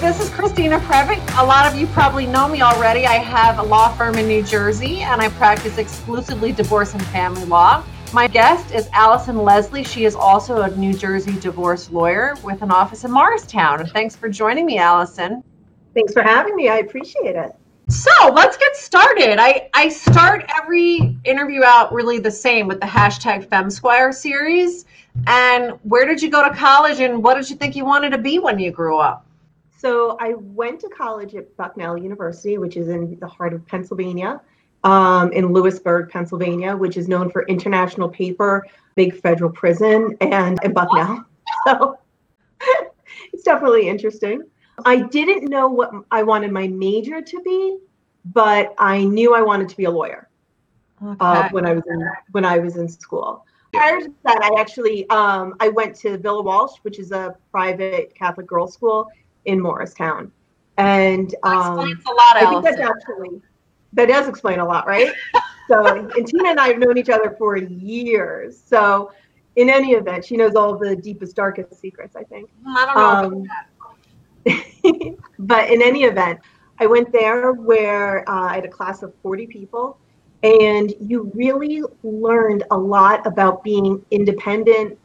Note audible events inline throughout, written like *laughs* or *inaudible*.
This is Christina Previte. A lot of you probably know me already. I have a law firm in New Jersey and I practice exclusively divorce and family law. My guest is Allison Leslie. She is also a New Jersey divorce lawyer with an office in Morristown. Thanks for joining me, Allison. Thanks for having me. I appreciate it. So let's get started. I, I start every interview out really the same with the hashtag FemSquire series. And where did you go to college and what did you think you wanted to be when you grew up? So I went to college at Bucknell University, which is in the heart of Pennsylvania, um, in Lewisburg, Pennsylvania, which is known for international paper, big federal prison, and in Bucknell. *laughs* So *laughs* it's definitely interesting. I didn't know what I wanted my major to be, but I knew I wanted to be a lawyer uh, okay. uh, when I was in when I was in school. Prior to that, I actually um, I went to Villa Walsh, which is a private Catholic girls' school in Morristown, and um, that explains a lot. I think that's actually that does explain a lot, right? *laughs* so, and Tina and I have known each other for years. So, in any event, she knows all the deepest, darkest secrets. I think. I don't know. Um, *laughs* but in any event, I went there where uh, I had a class of 40 people and you really learned a lot about being independent,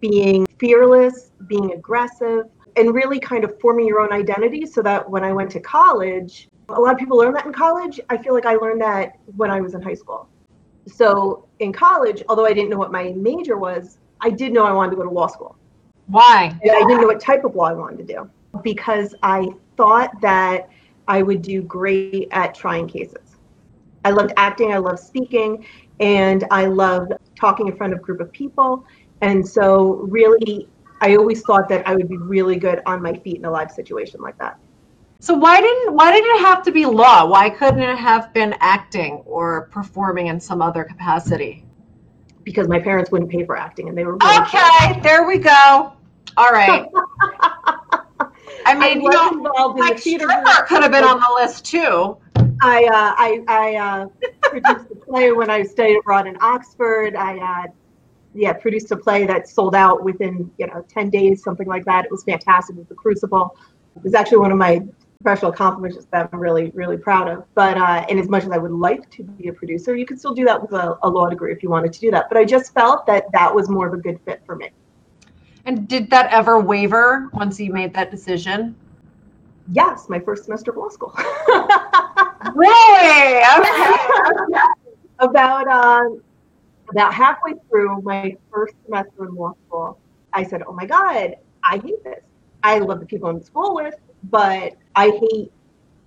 being fearless, being aggressive, and really kind of forming your own identity so that when I went to college, a lot of people learn that in college. I feel like I learned that when I was in high school. So in college, although I didn't know what my major was, I did know I wanted to go to law school. Why? And I didn't know what type of law I wanted to do because I thought that I would do great at trying cases. I loved acting, I loved speaking, and I loved talking in front of a group of people. And so, really, I always thought that I would be really good on my feet in a live situation like that. So why didn't why did it have to be law? Why couldn't it have been acting or performing in some other capacity? Because my parents wouldn't pay for acting, and they were really okay. There we go. All right. *laughs* I mean, I you know, like stripper could have been on the list too. I uh, I, I uh, produced a play when I studied abroad in Oxford. I uh, yeah produced a play that sold out within you know ten days, something like that. It was fantastic. It was The Crucible. It was actually one of my professional accomplishments that I'm really really proud of. But uh, and as much as I would like to be a producer, you could still do that with a, a law degree if you wanted to do that. But I just felt that that was more of a good fit for me. And did that ever waver once you made that decision? Yes, my first semester of law school. *laughs* really? Okay. *laughs* about um, about halfway through my first semester in law school, I said, "Oh my God, I hate this. I love the people I'm in school with, but I hate."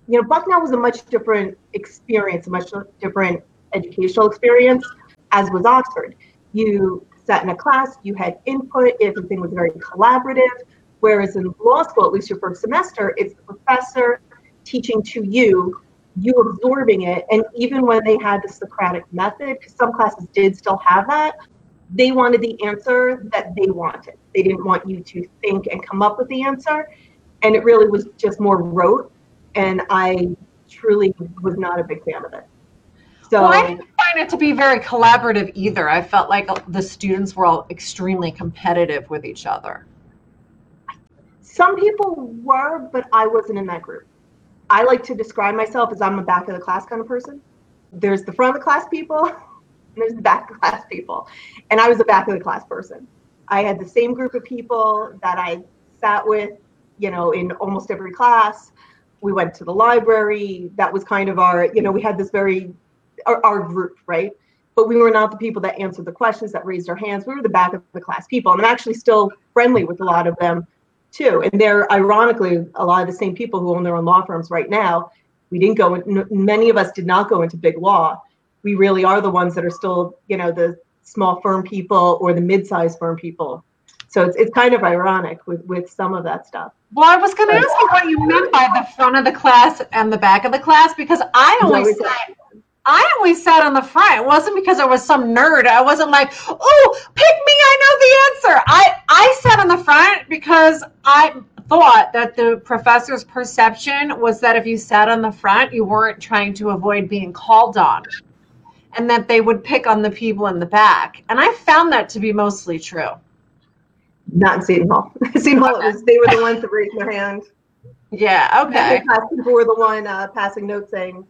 You know, Bucknell was a much different experience, a much different educational experience, as was Oxford. You sat in a class, you had input, everything was very collaborative. Whereas in law school, at least your first semester, it's the professor teaching to you, you absorbing it. And even when they had the Socratic method, because some classes did still have that, they wanted the answer that they wanted. They didn't want you to think and come up with the answer. And it really was just more rote. And I truly was not a big fan of it. So well, I didn't find it to be very collaborative either. I felt like the students were all extremely competitive with each other. Some people were, but I wasn't in that group. I like to describe myself as I'm a back of the class kind of person. There's the front of the class people, *laughs* there's the back of the class people. And I was a back of the class person. I had the same group of people that I sat with, you know, in almost every class. We went to the library. That was kind of our, you know, we had this very, our, our group, right? But we were not the people that answered the questions, that raised our hands. We were the back of the class people. And I'm actually still friendly with a lot of them too. And they're ironically a lot of the same people who own their own law firms right now. We didn't go, in, many of us did not go into big law. We really are the ones that are still, you know, the small firm people or the mid-sized firm people. So it's, it's kind of ironic with, with some of that stuff. Well, I was going to ask you what you meant by the front of the class and the back of the class because I always sat, I always sat on the front. It wasn't because I was some nerd. I wasn't like, oh, pick me, I know the answer. I I sat on the front because I thought that the professor's perception was that if you sat on the front, you weren't trying to avoid being called on, and that they would pick on the people in the back. And I found that to be mostly true. Not in Seton Hall. *laughs* Seton Hall, okay. was, they were the *laughs* ones that raised their hand. Yeah, okay. People were the one uh, passing notes saying,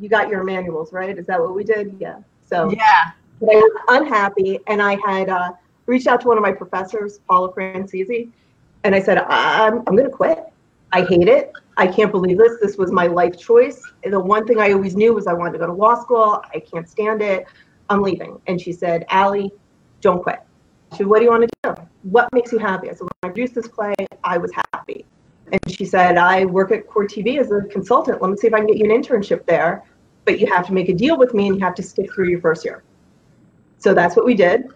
you got your manuals, right? Is that what we did? Yeah. So yeah. But I was unhappy and I had uh, reached out to one of my professors, Paula Franzese, and I said, I'm, I'm going to quit. I hate it. I can't believe this. This was my life choice. The one thing I always knew was I wanted to go to law school. I can't stand it. I'm leaving. And she said, Allie, don't quit. She said, what do you want to do? What makes you happy? I said, when I produced this play, I was happy. And she said, I work at Court TV as a consultant. Let me see if I can get you an internship there. But you have to make a deal with me and you have to stick through your first year. So that's what we did.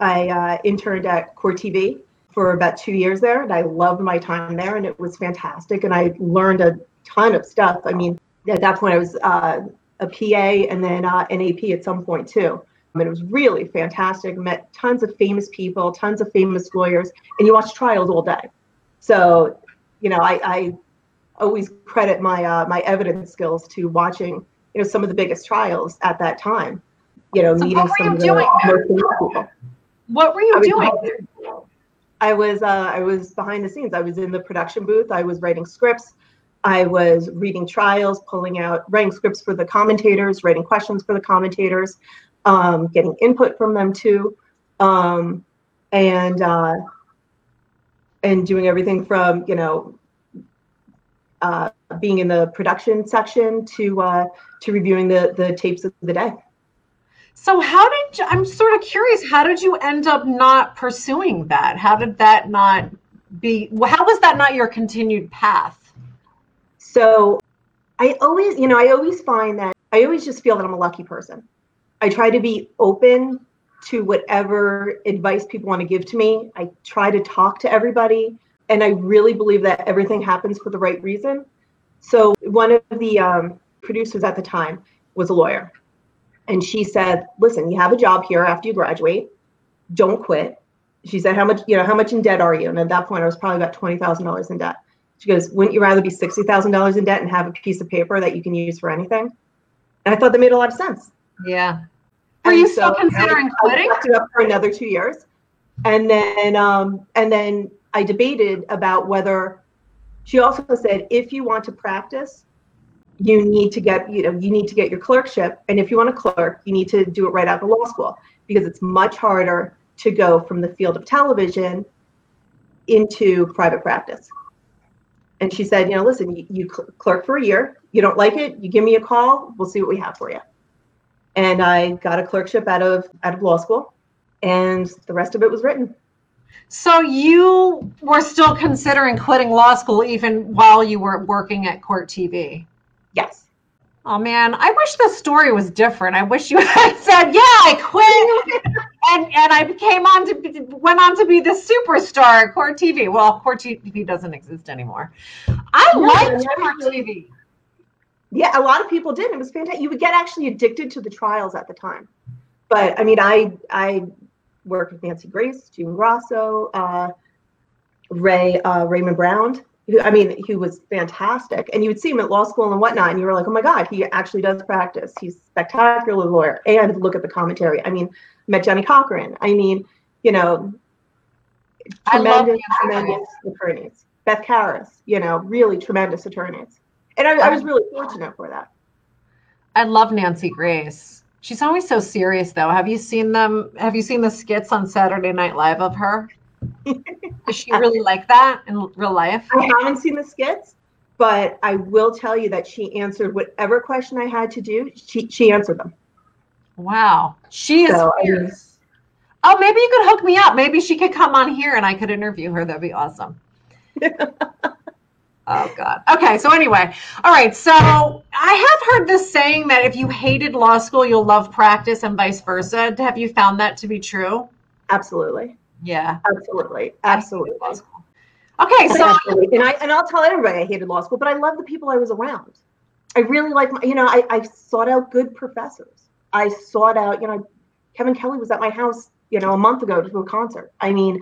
I uh, interned at Court TV for about two years there, and I loved my time there, and it was fantastic. And I learned a ton of stuff. I mean, at that point, I was uh, a PA and then uh, an AP at some point too. I mean, it was really fantastic. Met tons of famous people, tons of famous lawyers, and you watch trials all day. So, you know, I, I always credit my uh, my evidence skills to watching, you know, some of the biggest trials at that time. You know, so meeting some of the most people. What were you doing? I was uh, I was behind the scenes. I was in the production booth. I was writing scripts. I was reading trials, pulling out, writing scripts for the commentators, writing questions for the commentators, um, getting input from them too, um, and uh, and doing everything from you know uh, being in the production section to uh, to reviewing the the tapes of the day. So how did you, I'm sort of curious, how did you end up not pursuing that? How did that not be how was that not your continued path? So I always, you know, I always find that I always just feel that I'm a lucky person. I try to be open to whatever advice people want to give to me. I try to talk to everybody and I really believe that everything happens for the right reason. So one of the um, producers at the time was a lawyer and she said, "Listen, you have a job here after you graduate. Don't quit." She said, "How much, you know, how much in debt are you?" And at that point, I was probably about twenty thousand dollars in debt. She goes, "Wouldn't you rather be sixty thousand dollars in debt and have a piece of paper that you can use for anything?" And I thought that made a lot of sense. Yeah. Were and you so still considering I, quitting? I it up for another two years, and then um, and then I debated about whether. She also said, if you want to practice, you need to get you know you need to get your clerkship and if you want a clerk you need to do it right out of law school because it's much harder to go from the field of television into private practice and she said you know listen you, you clerk for a year you don't like it you give me a call we'll see what we have for you and i got a clerkship out of out of law school and the rest of it was written so you were still considering quitting law school even while you were working at court tv Yes. Oh man, I wish the story was different. I wish you *laughs* had said, "Yeah, I quit," *laughs* and and I came on to be, went on to be the superstar at Court TV. Well, Court TV doesn't exist anymore. I no, liked Court TV. Yeah, a lot of people did. It was fantastic. You would get actually addicted to the trials at the time. But I mean, I I worked with Nancy Grace, June Grosso, uh, Ray uh, Raymond Brown who, I mean, he was fantastic. And you would see him at law school and whatnot, and you were like, oh my God, he actually does practice. He's spectacular lawyer. And look at the commentary. I mean, met Johnnie Cochran. I mean, you know, tremendous, tremendous attorneys. Beth Karas, you know, really tremendous attorneys. And I, I was um, really fortunate for that. I love Nancy Grace. She's always so serious, though. Have you seen them? Have you seen the skits on Saturday Night Live of her? *laughs* Is she really like that in real life? I haven't seen the skits, but I will tell you that she answered whatever question I had to do. She she answered them. Wow, she is so, fierce. I mean, oh, maybe you could hook me up. Maybe she could come on here and I could interview her. That'd be awesome. *laughs* Oh God. Okay. So anyway, all right. So I have heard this saying that if you hated law school, you'll love practice, and vice versa. Have you found that to be true? Absolutely. Yeah. Absolutely. Absolutely. Okay, so Absolutely. and I and I'll tell everybody I hated law school, but I love the people I was around. I really like my, you know, I, I sought out good professors. I sought out, you know, Kevin Kelly was at my house, you know, a month ago to do a concert. I mean,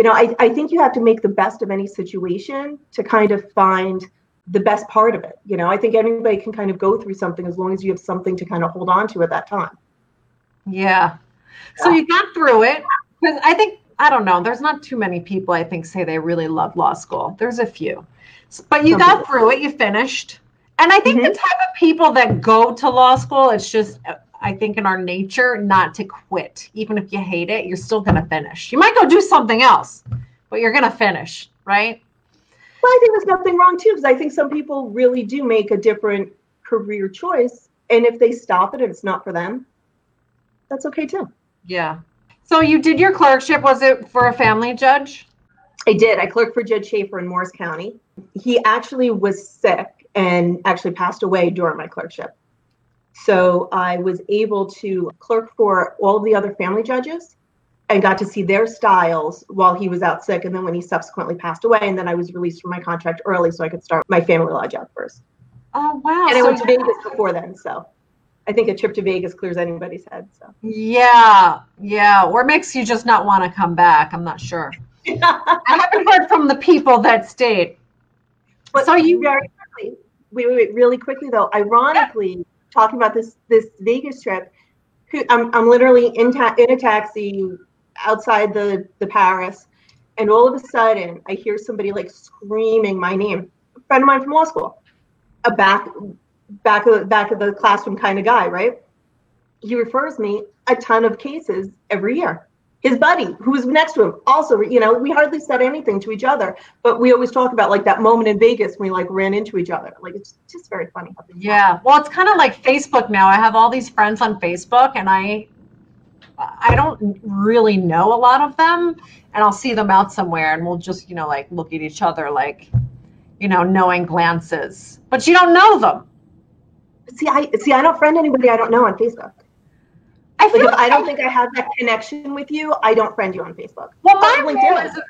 you know, I, I think you have to make the best of any situation to kind of find the best part of it. You know, I think anybody can kind of go through something as long as you have something to kind of hold on to at that time. Yeah. So you got through it because I think I don't know. There's not too many people I think say they really love law school. There's a few, but you got through it. You finished, and I think mm-hmm. the type of people that go to law school, it's just I think in our nature not to quit. Even if you hate it, you're still going to finish. You might go do something else, but you're going to finish, right? Well, I think there's nothing wrong too, because I think some people really do make a different career choice. And if they stop it and it's not for them, that's okay too. Yeah. So you did your clerkship. Was it for a family judge? I did. I clerked for Judge Schaefer in Morris County. He actually was sick and actually passed away during my clerkship. So I was able to clerk for all of the other family judges and got to see their styles while he was out sick. And then when he subsequently passed away, and then I was released from my contract early so I could start my family law job first. Oh, wow. And so I went to Vegas before then. So I think a trip to Vegas clears anybody's head. So yeah, yeah, or makes you just not want to come back. I'm not sure. *laughs* I haven't heard from the people that stayed. But so you very quickly, wait, wait, wait, really quickly though. Ironically, talking about this this Vegas trip. I'm, I'm literally in, ta- in a taxi outside the, the Paris, and all of a sudden I hear somebody like screaming my name. A friend of mine from law school, a back back of back of the classroom kind of guy, right? He refers me a ton of cases every year his buddy who was next to him also you know we hardly said anything to each other but we always talk about like that moment in vegas when we like ran into each other. Like it's just very funny yeah. well it's kind of like facebook now. I have all these friends on facebook and i i don't really know a lot of them and i'll see them out somewhere and we'll just you know like look at each other like you know knowing glances. But you don't know them. See i see i don't friend anybody i don't know on facebook I feel like, like I don't think I have that connection with you. I don't friend you on Facebook. Well, my rule, is,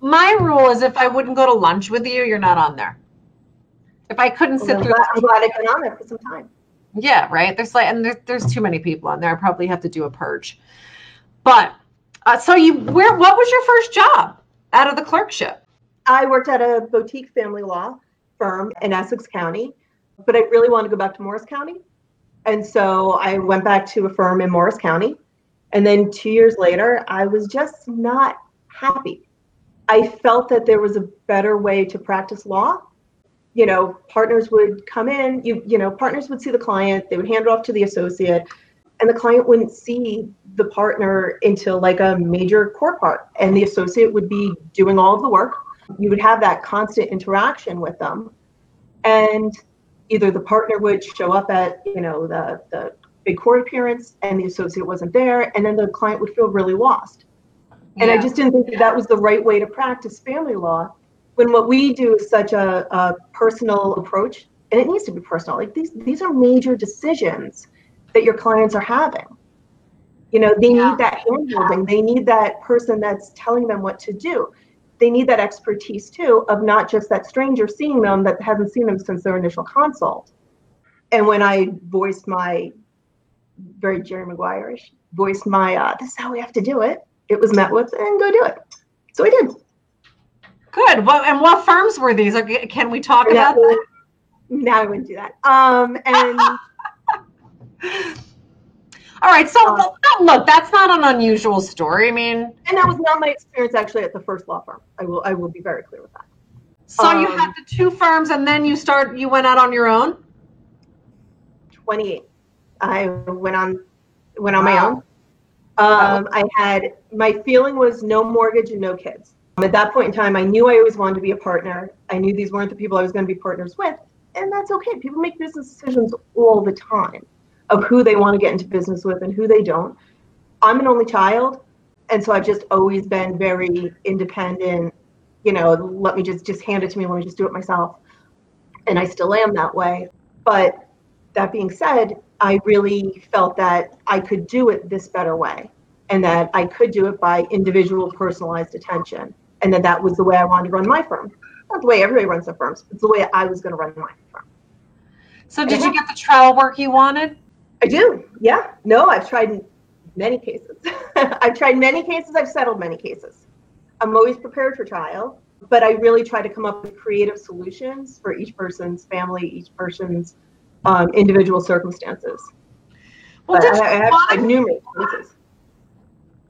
my rule is if I wouldn't go to lunch with you, you're not on there. If I couldn't sit well, through, glad, I'm glad I've been on there for some time. Yeah, right. There's like, and there, there's too many people on there. I probably have to do a purge. But uh, so you, where? What was your first job out of the clerkship? I worked at a boutique family law firm in Essex County, but I really wanted to go back to Morris County. And so I went back to a firm in Morris County. And then two years later, I was just not happy. I felt that there was a better way to practice law. You know, partners would come in, you, you know, partners would see the client, they would hand it off to the associate, and the client wouldn't see the partner until like a major court part. And the associate would be doing all of the work. You would have that constant interaction with them. And either the partner would show up at you know the the big court appearance and the associate wasn't there and then the client would feel really lost. And yeah. i just didn't think that that was the right way to practice family law when what we do is such a, a personal approach and it needs to be personal. Like these these are major decisions that your clients are having. You know they yeah. need that handholding they need that person that's telling them what to do they need that expertise too of not just that stranger seeing them that hasn't seen them since their initial consult. And when I voiced my very Jerry Maguire-ish, voiced my uh, this is how we have to do it, it was met with and go do it. So I did. Good. Well, and what firms were these? Can we talk about that? Now I wouldn't do that. Um, and *laughs* All right, so uh, look, that's not an unusual story. I mean, and that was not my experience actually at the first law firm. I will I will be very clear with that. So um, you had the two firms, and then you start you went out on your own. Twenty eight. I went on went on wow. my own. Um. I had my feeling was no mortgage and no kids. At that point in time, I knew I always wanted to be a partner. I knew these weren't the people I was going to be partners with, and that's okay. People make business decisions all the time of who they want to get into business with and who they don't. I'm an only child, and so I've just always been very independent. You know, let me just just hand it to me. Let me just do it myself, and I still am that way. But that being said, I really felt that I could do it this better way. and that I could do it by individual personalized attention. And that that was the way I wanted to run my firm. Not the way everybody runs their firms, it's the way I was going to run my firm. So, did you get the trial work you wanted? I do. Yeah. No, I've tried many cases. *laughs* I've tried many cases. I've settled many cases. I'm always prepared for trial, but I really try to come up with creative solutions for each person's family, each person's um, individual circumstances. Well, did I, I have tried numerous cases.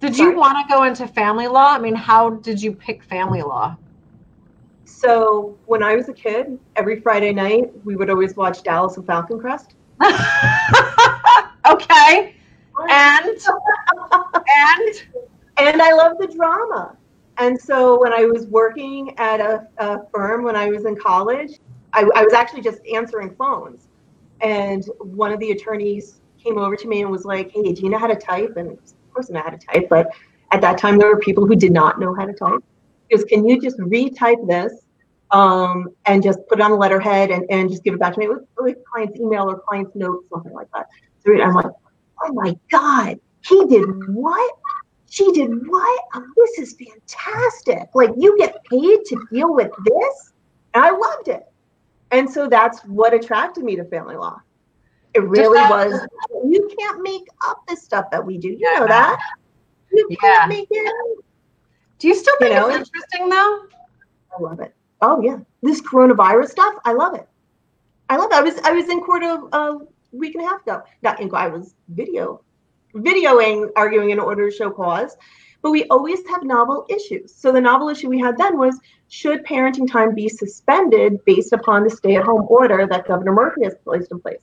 Did Sorry. you want to go into family law? I mean, how did you pick family law? So when I was a kid, every Friday night we would always watch Dallas and Falcon Crest. *laughs* okay. And and and I love the drama. And so when I was working at a, a firm when I was in college, I, I was actually just answering phones. And one of the attorneys came over to me and was like, Hey, do you know how to type? And of course I know how to type, but at that time there were people who did not know how to type. Because can you just retype this um, and just put it on a letterhead and, and just give it back to me with, with client's email or client's notes, something like that. So I'm like, oh my God, he did what? She did what? Oh, this is fantastic. Like you get paid to deal with this? And I loved it. And so that's what attracted me to family law. It really was. *laughs* You can't make up this stuff that we do. You yeah. know that. You can't yeah. make it. Do you still think you know, it's interesting though? I love it. Oh yeah, this coronavirus stuff, I love it. I love it. I was I was in court a week and a half ago. Not. I was video, videoing, arguing in order to show cause. But we always have novel issues. So the novel issue we had then was should parenting time be suspended based upon the stay-at-home order that Governor Murphy has placed in place?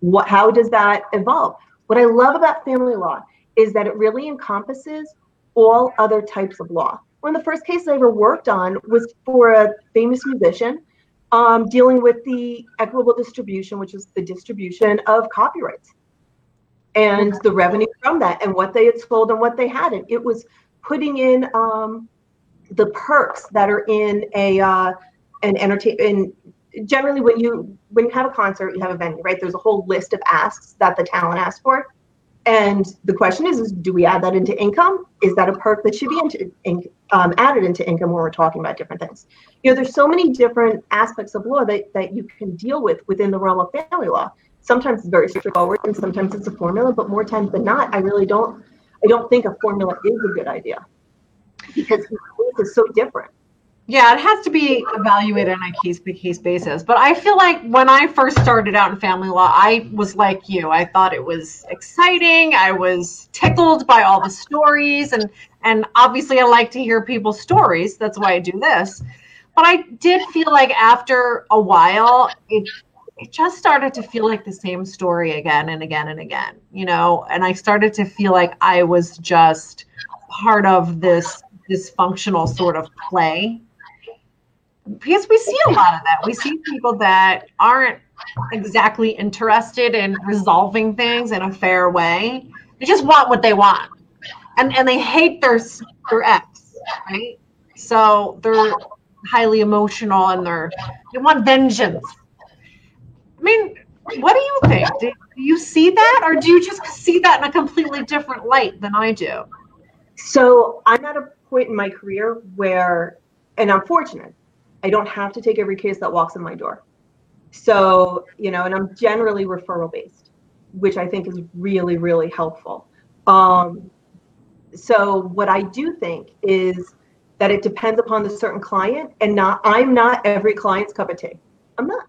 What how does that evolve? What I love about family law is that it really encompasses all other types of law one of the first cases I ever worked on was for a famous musician um, dealing with the equitable distribution, which is the distribution of copyrights and the revenue from that and what they had sold and what they hadn't. It was putting in um, the perks that are in a uh, an entertain. generally, when you when you have a concert, you have a venue, right? There's a whole list of asks that the talent asks for. And the question is, is do we add that into income? Is that a perk that should be into, in, um, added into income when we're talking about different things? You know, there's so many different aspects of law that, that you can deal with within the realm of family law. Sometimes it's very straightforward and sometimes it's a formula, but more times than not, I really don't, I don't think a formula is a good idea because each is so different. Yeah, it has to be evaluated on a case by case basis. But I feel like when I first started out in family law, I was like you. I thought it was exciting. I was tickled by all the stories and and obviously I like to hear people's stories. That's why I do this. But I did feel like after a while it it just started to feel like the same story again and again and again, you know, and I started to feel like I was just part of this dysfunctional sort of play because we see a lot of that. We see people that aren't exactly interested in resolving things in a fair way. They just want what they want, and and they hate their their ex, right? So they're highly emotional and they're they want vengeance. I mean, what do you think? Do you see that, or do you just see that in a completely different light than I do? So I'm at a point in my career where, and I'm fortunate I don't have to take every case that walks in my door. So, you know, and I'm generally referral based, which I think is really, really helpful. Um, so, what I do think is that it depends upon the certain client, and not I'm not every client's cup of tea. I'm not.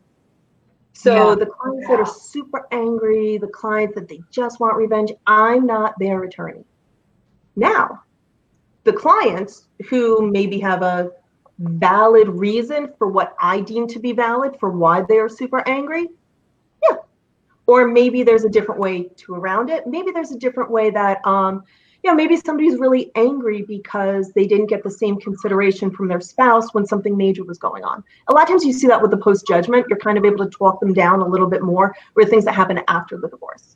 So, yeah. the clients that are super angry, the clients that they just want revenge, I'm not their attorney. Now, the clients who maybe have a valid reason for what I deem to be valid for why they are super angry? Yeah. Or maybe there's a different way to around it. Maybe there's a different way that um, you know, maybe somebody's really angry because they didn't get the same consideration from their spouse when something major was going on. A lot of times you see that with the post judgment, you're kind of able to talk them down a little bit more with things that happen after the divorce.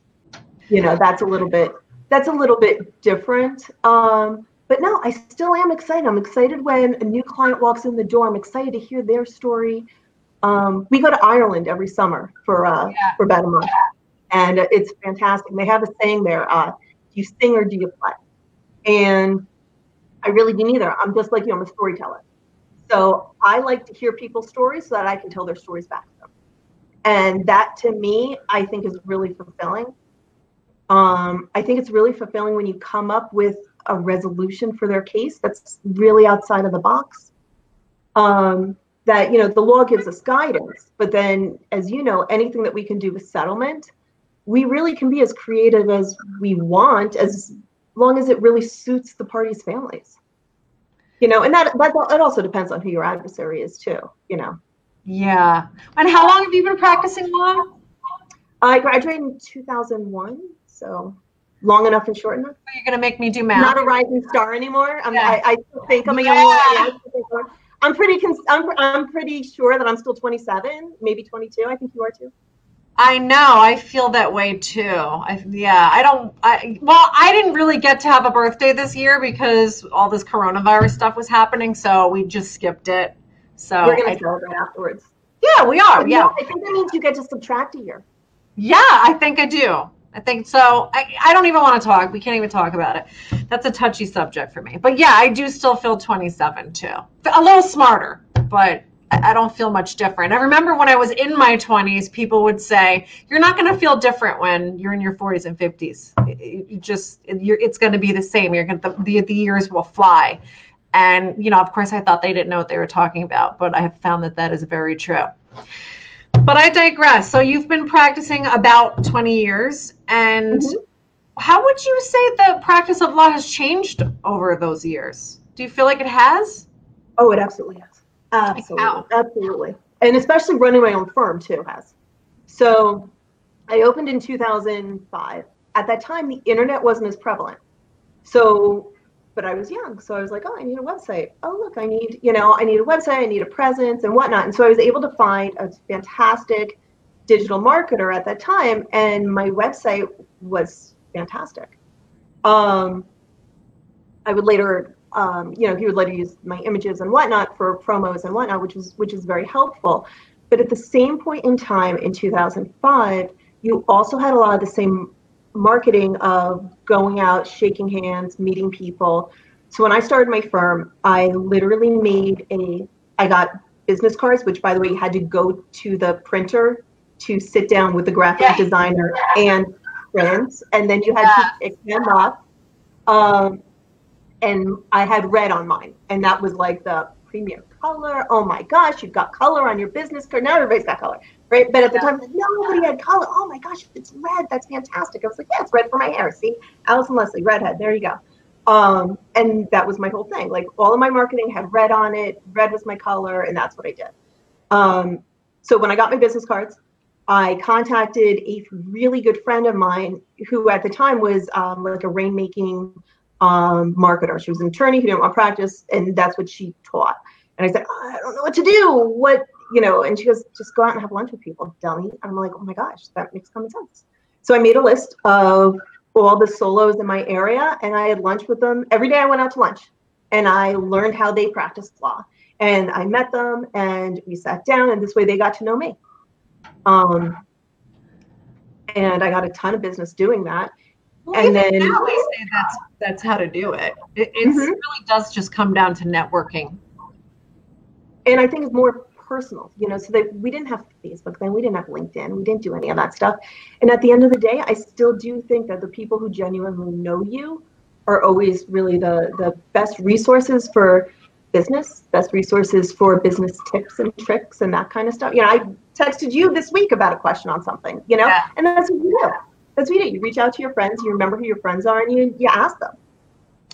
You know, that's a little bit that's a little bit different. Um, but no, I still am excited. I'm excited when a new client walks in the door. I'm excited to hear their story. Um, we go to Ireland every summer for uh, yeah. for about a month, and it's fantastic. And they have a saying there: uh, "Do you sing or do you play?" And I really do neither. I'm just like you, I'm a storyteller. So I like to hear people's stories so that I can tell their stories back to them. And that to me, I think is really fulfilling. Um, I think it's really fulfilling when you come up with a resolution for their case that's really outside of the box. Um, that you know the law gives us guidance, but then, as you know, anything that we can do with settlement, we really can be as creative as we want, as long as it really suits the parties' families. You know, and that that, that also depends on who your adversary is too. You know. Yeah. And how long have you been practicing law? I graduated in 2001, so long enough and short enough. You're gonna make me do math. Not a rising star anymore. I'm, Yeah. I, I think I'm a young Yeah. I'm pretty. Cons- I'm, I'm pretty sure that I'm still 27, maybe 22. I think you are too. I know. I feel that way too. I, yeah. I don't. I well, I didn't really get to have a birthday this year because all this coronavirus stuff was happening, so we just skipped it. So We're gonna celebrate afterwards. yeah, we are. Yeah. I think that means you get to subtract a year. Yeah, I think I do. I think so. I, I don't even want to talk. We can't even talk about it. That's a touchy subject for me. But yeah, I do still feel 27 too. A little smarter, but I don't feel much different. I remember when I was in my 20s, people would say, "You're not going to feel different when you're in your 40s and 50s. You just, it's going to be the same. You're going to, the, the years will fly." And you know, of course, I thought they didn't know what they were talking about, but I have found that that is very true. But I digress. So you've been practicing about 20 years, and Mhm. how would you say the practice of law has changed over those years? Do you feel like it has? Oh, it absolutely has. Absolutely, how? absolutely, and especially running my own firm too has. So, I opened in 2005. At that time, the internet wasn't as prevalent. So, but I was young, so I was like, oh, I need a website. Oh, look, I need, you know, I need a website, I need a presence and whatnot. And so I was able to find a fantastic digital marketer at that time, and my website was fantastic. Um, I would later, um, you know, he would later use my images and whatnot for promos and whatnot, which was which was very helpful. But at the same point in time, in 2005, you also had a lot of the same marketing of going out, shaking hands, meeting people. So when I started my firm, I literally made a, I got business cards, which by the way, you had to go to the printer to sit down with the graphic Yeah. designer and print, and then you had to pick them up. Um, and I had red on mine, and that was like the premier color. Oh my gosh, you've got color on your business card. Now everybody's got color, right? But at the time, nobody had color. Oh my gosh, it's red. That's fantastic. I was like, yeah, it's red for my hair. See, Allison Leslie, redhead. There you go. Um, and that was my whole thing. Like all of my marketing had red on it. Red was my color, and that's what I did. Um, so when I got my business cards, I contacted a really good friend of mine who at the time was um, like a rainmaking um, marketer. She was an attorney who didn't want practice, and that's what she taught. And I said, "Oh, I don't know what to do. What, you know, and she goes, just go out and have lunch with people, dummy. And I'm like, oh my gosh, that makes common sense. So I made a list of all the solos in my area, and I had lunch with them. Every day I went out to lunch, and I learned how they practiced law. And I met them, and we sat down, and this way they got to know me. Um, and I got a ton of business doing that. Well, And then- now they say that's that's how to do it. It Mhm. really does just come down to networking. and I think it's more personal, you know, so that we didn't have Facebook then, we didn't have LinkedIn, we didn't do any of that stuff. And at the end of the day, I still do think that the people who genuinely know you are always really the the best resources for business, best resources for business tips and tricks and that kind of stuff. You know, I texted you this week about a question on something, you know, Yeah. and that's what you do. That's what you do. You reach out to your friends, you remember who your friends are, and you you ask them.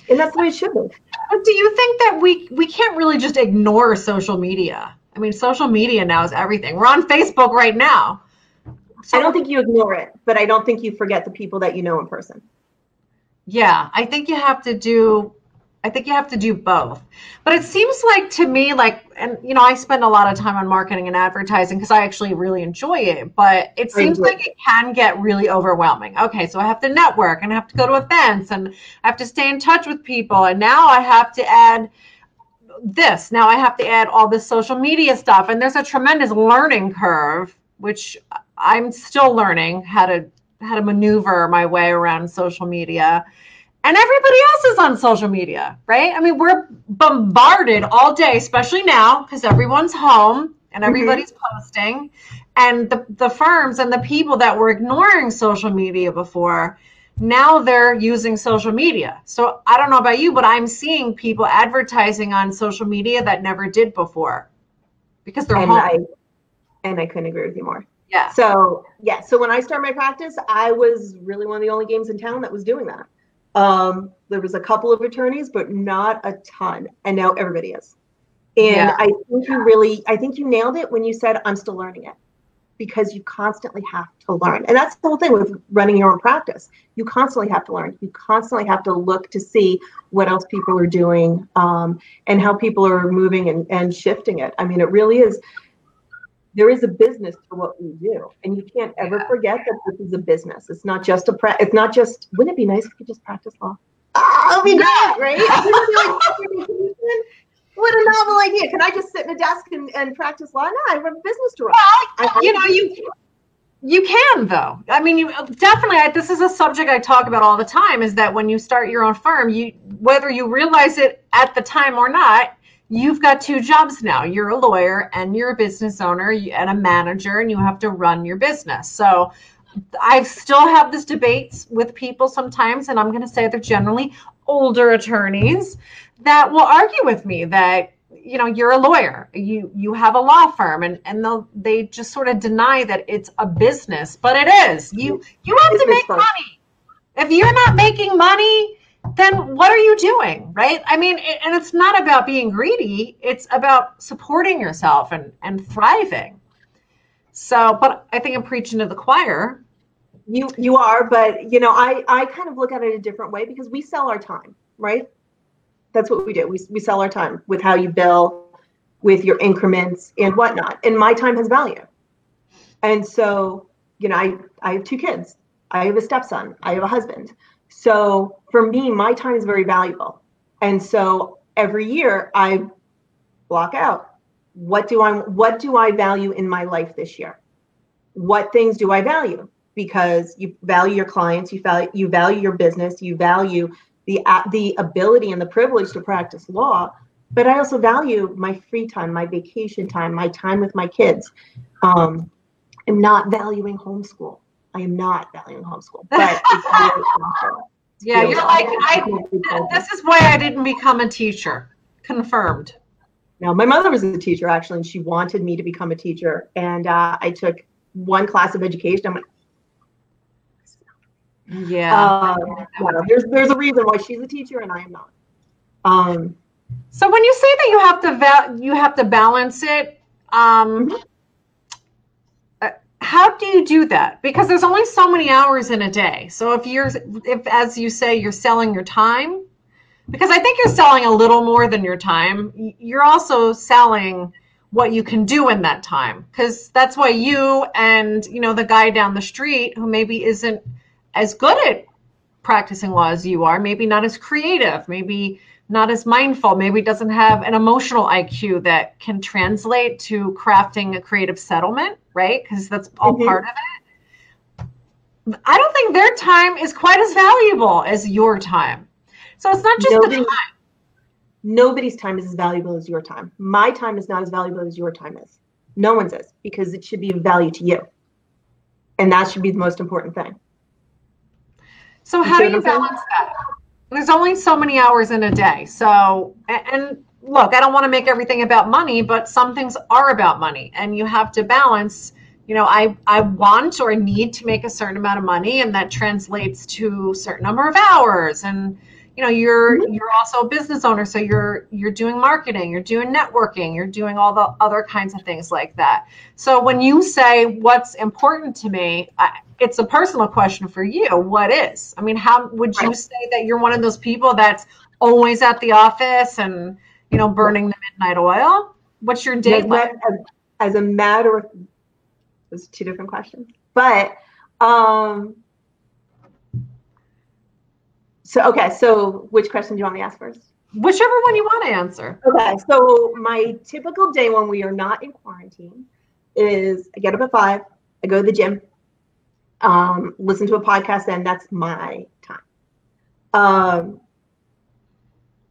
And that's the way it should be. But do you think that we we can't really just ignore social media? I mean, social media now is everything. We're on Facebook right now. So, I don't think you ignore it, but I don't think you forget the people that you know in person. Yeah, I think you have to do I think you have to do both. But it seems like to me like and you know, I spend a lot of time on marketing and advertising because I actually really enjoy it, but it seems like it can get really overwhelming. Okay, so I have to network and I have to go to events and I have to stay in touch with people and now I have to add this. Now I have to add all this social media stuff and there's a tremendous learning curve which I'm still learning how to how to maneuver my way around social media and everybody else is on social media, right? I mean, we're bombarded all day, especially now because everyone's home and mm-hmm. everybody's mm-hmm. posting. And the, the firms and the people that were ignoring social media before, now they're using social media. So I don't know about you, but I'm seeing people advertising on social media that never did before because they're and home. I, and I couldn't agree with you more. Yeah. So yeah. So when I started my practice, I was really one of the only games in town that was doing that. Um, there was a couple of attorneys, but not a ton. And now everybody is. And yeah. I think you really, I think you nailed it when you said, I'm still learning it because you constantly have to learn. And that's the whole thing with running your own practice. You constantly have to learn. You constantly have to look to see what else people are doing um, and how people are moving and, and shifting it. I mean, it really is there is a business to what we do and you can't ever yeah. forget that this is a business it's not just a pra- it's not just wouldn't it be nice if you could just practice law oh, that'd *laughs* be great *laughs* right what a novel idea can i just sit in a desk and, and practice law no i have a business to run well, you know you you can though i mean you definitely I, this is a subject i talk about all the time is that when you start your own firm you whether you realize it at the time or not you've got two jobs now. You're a lawyer and you're a business owner and a manager, and you have to run your business. So I still have this debates with people sometimes, and I'm going to say they're generally older attorneys that will argue with me that you know you're a lawyer. You you have a law firm and and they'll they just sort of deny that it's a business but it is. You mm-hmm. you have to make money. If you're not making money then what are you doing right? I mean and it's not about being greedy. It's about supporting yourself and and thriving. So but i think i'm preaching to the choir. You you are but you know i i kind of look at it a different way because we sell our time right that's what we do. We, we sell our time with how you bill with your increments and whatnot. And my time has value. And so you know i i have two kids. I have a stepson. I have a husband. So for me, my time is very valuable. And so every year I block out. What do I what do I value in my life this year? What things do I value? Because you value your clients, you value you value your business, you value the the ability and the privilege to practice law, but I also value my free time, my vacation time, my time with my kids. Um, I'm not valuing homeschool. I am not valuing homeschool, but *laughs* Yeah, you're like, I, this is why I didn't become a teacher. Confirmed. Now, my mother was a teacher actually, and she wanted me to become a teacher. And uh, I took one class of education. I'm like, yeah. Uh, yeah. There's there's a reason why she's a teacher and I am not. Um, so when you say that you have to val- you have to balance it, um, mm-hmm how do you do that because there's only so many hours in a day so if you're if as you say you're selling your time because i think you're selling a little more than your time you're also selling what you can do in that time because that's why you and you know the guy down the street who maybe isn't as good at practicing law as you are maybe not as creative maybe not as mindful, maybe doesn't have an emotional IQ that can translate to crafting a creative settlement, right? Because that's all mm-hmm. part of it. I don't think their time is quite as valuable as your time. So it's not just Nobody, the time. Nobody's time is as valuable as your time. My time is not as valuable as your time is. No one's is because it should be of value to you. And that should be the most important thing. So, how do you balance that? there's only so many hours in a day. So, and look, I don't want to make everything about money, but some things are about money and you have to balance, you know, I, I want or need to make a certain amount of money and that translates to a certain number of hours. And, you know, you're, mm-hmm. you're also a business owner. So you're, you're doing marketing, you're doing networking, you're doing all the other kinds of things like that. So when you say what's important to me, I, it's a personal question for you. What is? I mean, how would you say that you're one of those people that's always at the office and you know burning the midnight oil? What's your day like? As, as a matter of, those two different questions, but um. So okay, so which question do you want me to ask first? Whichever one you want to answer. Okay, so my typical day when we are not in quarantine is I get up at five, I go to the gym, um, listen to a podcast, and that's my time. Um,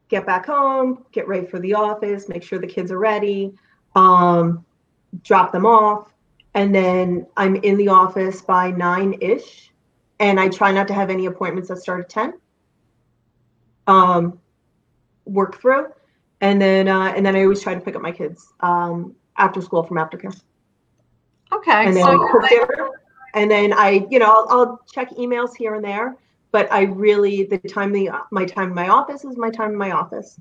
get back home, get ready for the office, make sure the kids are ready, um, drop them off, and then I'm in the office by nine ish, and I try not to have any appointments that start at ten. Um, work through, and then uh, and then I always try to pick up my kids um, after school from aftercare. Okay. And then so cook dinner, and then I, you know, I'll, I'll check emails here and there, but I really the time the my time in my office is my time in my office,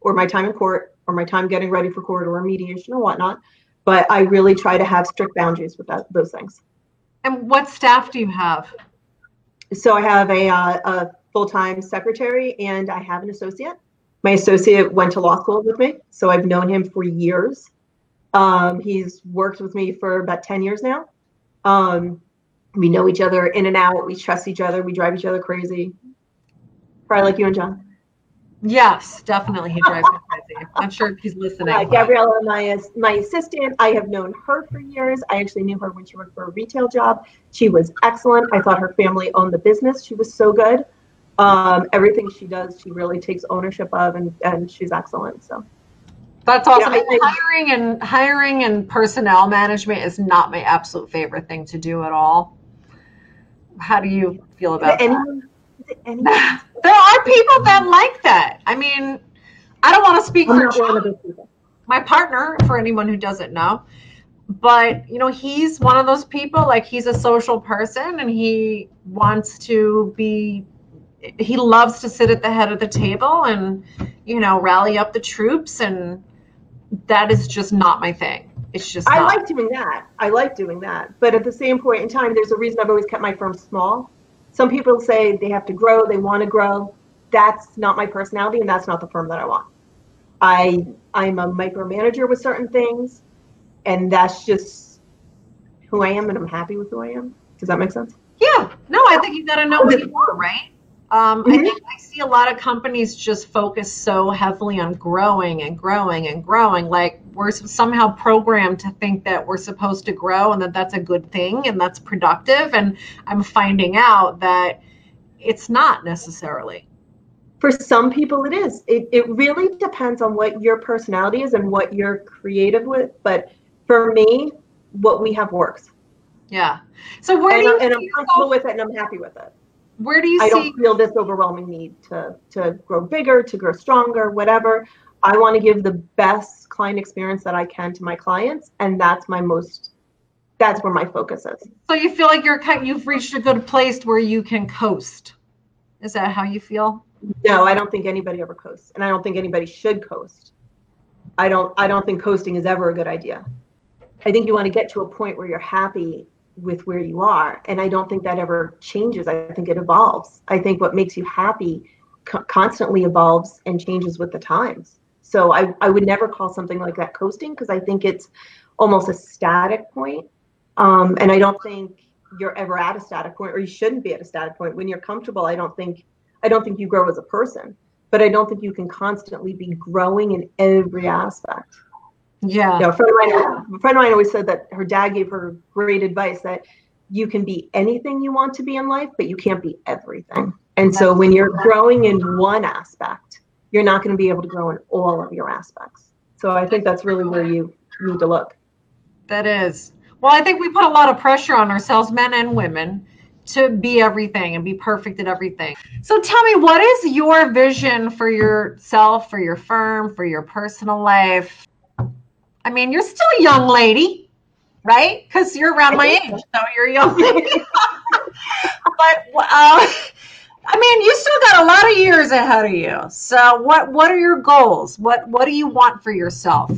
or my time in court, or my time getting ready for court or mediation or whatnot. But I really try to have strict boundaries with that, those things. and what staff do you have? So I have a, uh, a full-time secretary and I have an associate. My associate went to law school with me, so I've known him for years. Um, he's worked with me for about 10 years now. Um, we know each other in and out. We trust each other. We drive each other crazy. Probably like you and John. Yes, definitely. He drives me crazy. I'm sure he's listening. Uh, Gabriella, my my assistant. I have known her for years. I actually knew her when she worked for a retail job. She was excellent. I thought her family owned the business. She was so good. Um, everything she does, she really takes ownership of, and and she's excellent. So That's awesome. Yeah, hiring and hiring and personnel management is not my absolute favorite thing to do at all. How do you feel about it that? anyone? Is? *laughs* There are people that like that. I mean, I don't want to speak I'm for not one of John, my partner, for anyone who doesn't know, but you know, he's one of those people. Like he's a social person, and he wants to be. He loves to sit at the head of the table and, you know, rally up the troops, and that is just not my thing. It's just I not. like doing that. I like doing that. But at the same point in time, there's a reason I've always kept my firm small. Some people say they have to grow, they want to grow. That's not my personality, and that's not the firm that I want. I I'm a micromanager with certain things, and that's just who I am, and I'm happy with who I am. Does that make sense? Yeah, no, I think you got to know what you want, right? Um, I Mhm. think I see a lot of companies just focus so heavily on growing and growing and growing. Like we're somehow programmed to think that we're supposed to grow and that that's a good thing and that's productive. And I'm finding out that it's not necessarily. For some people, it is. It, it really depends on what your personality is and what you're creative with. But for me, what we have works. Yeah. So where And, do you I- and I'm comfortable yourself- with it and I'm happy with it. Where do you I see don't feel this overwhelming need to to grow bigger, to grow stronger, whatever. I want to give the best client experience that I can to my clients, and that's my most. That's where my focus is. so you feel like you're kind you've reached a good place where you can coast. Is that how you feel? No, I don't think anybody ever coasts, and I don't think anybody should coast. I don't. I don't think coasting is ever a good idea. I think you want to get to a point where you're happy with where you are, and I don't think that ever changes. I think it evolves. I think what makes you happy co- constantly evolves and changes with the times. So I, I would never call something like that coasting because I think it's almost a static point. Um, and I don't think you're ever at a static point, or you shouldn't be at a static point. When you're comfortable, I don't think I don't think you grow as a person, but I don't think you can constantly be growing in every aspect. Yeah. You know, a friend of mine, a friend of mine always said that her dad gave her great advice that you can be anything you want to be in life, but you can't be everything. And so when you're growing in one aspect, you're not going to be able to grow in all of your aspects. So I think that's really where you need to look. That is. Well, I think we put a lot of pressure on ourselves, men and women, to be everything and be perfect at everything. So tell me, what is your vision for yourself, for your firm, for your personal life? I mean, you're still a young lady, right? Because you're around my age, so you're a young lady. *laughs* but uh, I mean, you still got a lot of years ahead of you. So what what are your goals? What what do you want for yourself?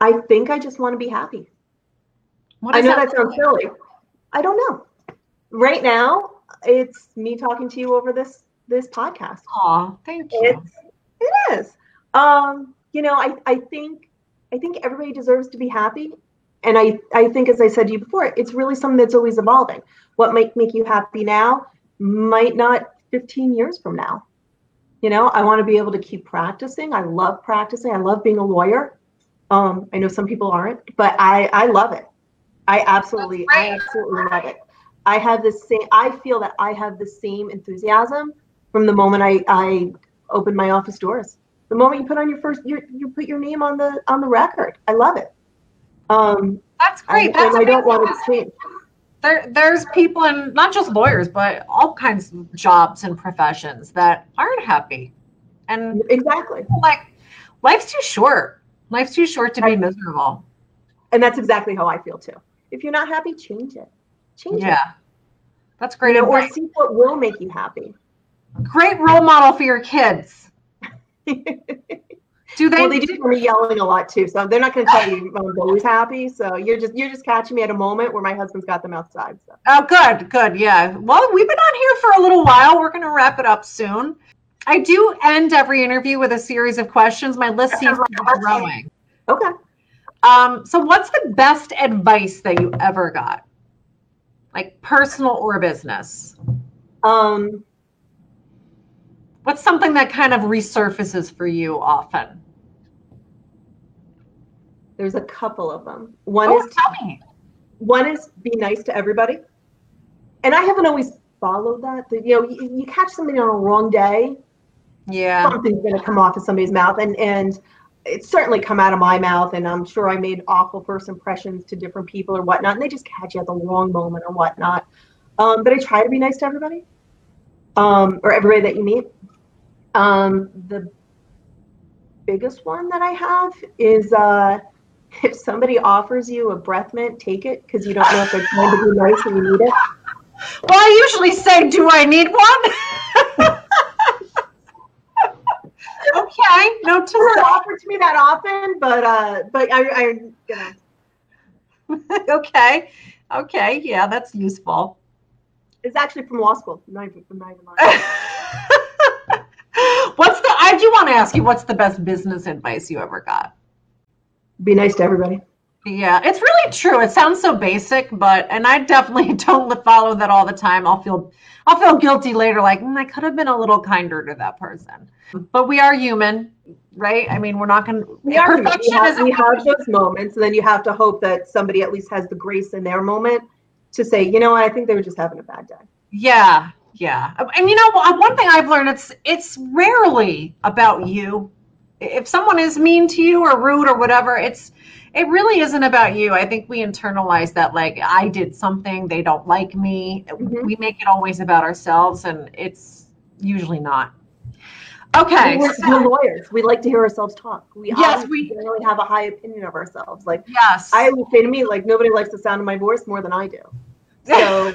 I think I just want to be happy. What I know that look sounds like? silly. I don't know. Right now, it's me talking to you over this this podcast. Aw, thank you. It's it is. Um, you know, I, I think I think everybody deserves to be happy. And I, I think as I said to you before, it's really something that's always evolving. What might make you happy now might not 15 years from now. You know, I want to be able to keep practicing. I love practicing. I love being a lawyer. Um, I know some people aren't, but I, I love it. I absolutely, I absolutely love it. I have the same. I feel that I have the same enthusiasm from the moment I I open my office doors. The moment you put on your first, you you put your name on the on the record. I love it. Um, That's great. I, That's and I don't want to change. there there's people in not just lawyers but all kinds of jobs and professions that aren't happy and Exactly, like life's too short life's too short to be miserable and that's exactly how I feel too. If you're not happy, change it. Change it. yeah that's great You know, or see what will make you happy. great role model for your kids do they, well, they do hear me yelling a lot too, so they're not going to tell you *laughs* I'm always happy. So you're just you're just catching me at a moment where my husband's got them outside. So oh good good yeah well we've been on here for a little while we're going to wrap it up soon i do end every interview with a series of questions my list seems to be growing okay, Um, so what's the best advice that you ever got? Like personal or business? um, What's something that kind of resurfaces for you often? there's a couple of them. One Oh, is tell me. one is be nice to everybody, and I haven't always followed that. You know, you, you catch somebody on a wrong day, Yeah. something's going to come off of somebody's mouth, and and it's certainly come out of my mouth, and I'm sure I made awful first impressions to different people or whatnot, and they just catch you at the wrong moment or whatnot. Um, but I try to be nice to everybody, um, or everybody that you meet. Um, the biggest one that I have is uh, *laughs* if somebody offers you a breath mint, take it because you don't know if they're trying to be nice and you need it. Well, I usually say, "Do I need one?" *laughs* okay, no It's not to offered to me that often, but uh, but I, I you know, *laughs* Okay, okay, yeah, that's useful. it's actually from law school, not even from not even. I do want to ask you, what's the best business advice you ever got? Be nice to everybody. Yeah, it's really true. It sounds so basic, but and I definitely *laughs* don't follow that all the time. I'll feel I'll feel guilty later, like "Mm, I could have been a little kinder to that person. But we are human, right? I mean, we're not going to. We are human. we Perfection have, we have those moments, and then you have to hope that somebody at least has the grace in their moment to say, you know what, I think they were just having a bad day. Yeah, yeah. And you know, one thing I've learned it's it's rarely about you. If someone is mean to you or rude or whatever, it's it really isn't about you. I think we internalize that like I did something, they don't like me. Mhm. We make it always about ourselves and it's usually not. Okay. We're, so- we're lawyers. We like to hear ourselves talk. We Yes, we- generally have a high opinion of ourselves. Like yes. I always say to me, like nobody likes the sound of my voice more than I do. *laughs* So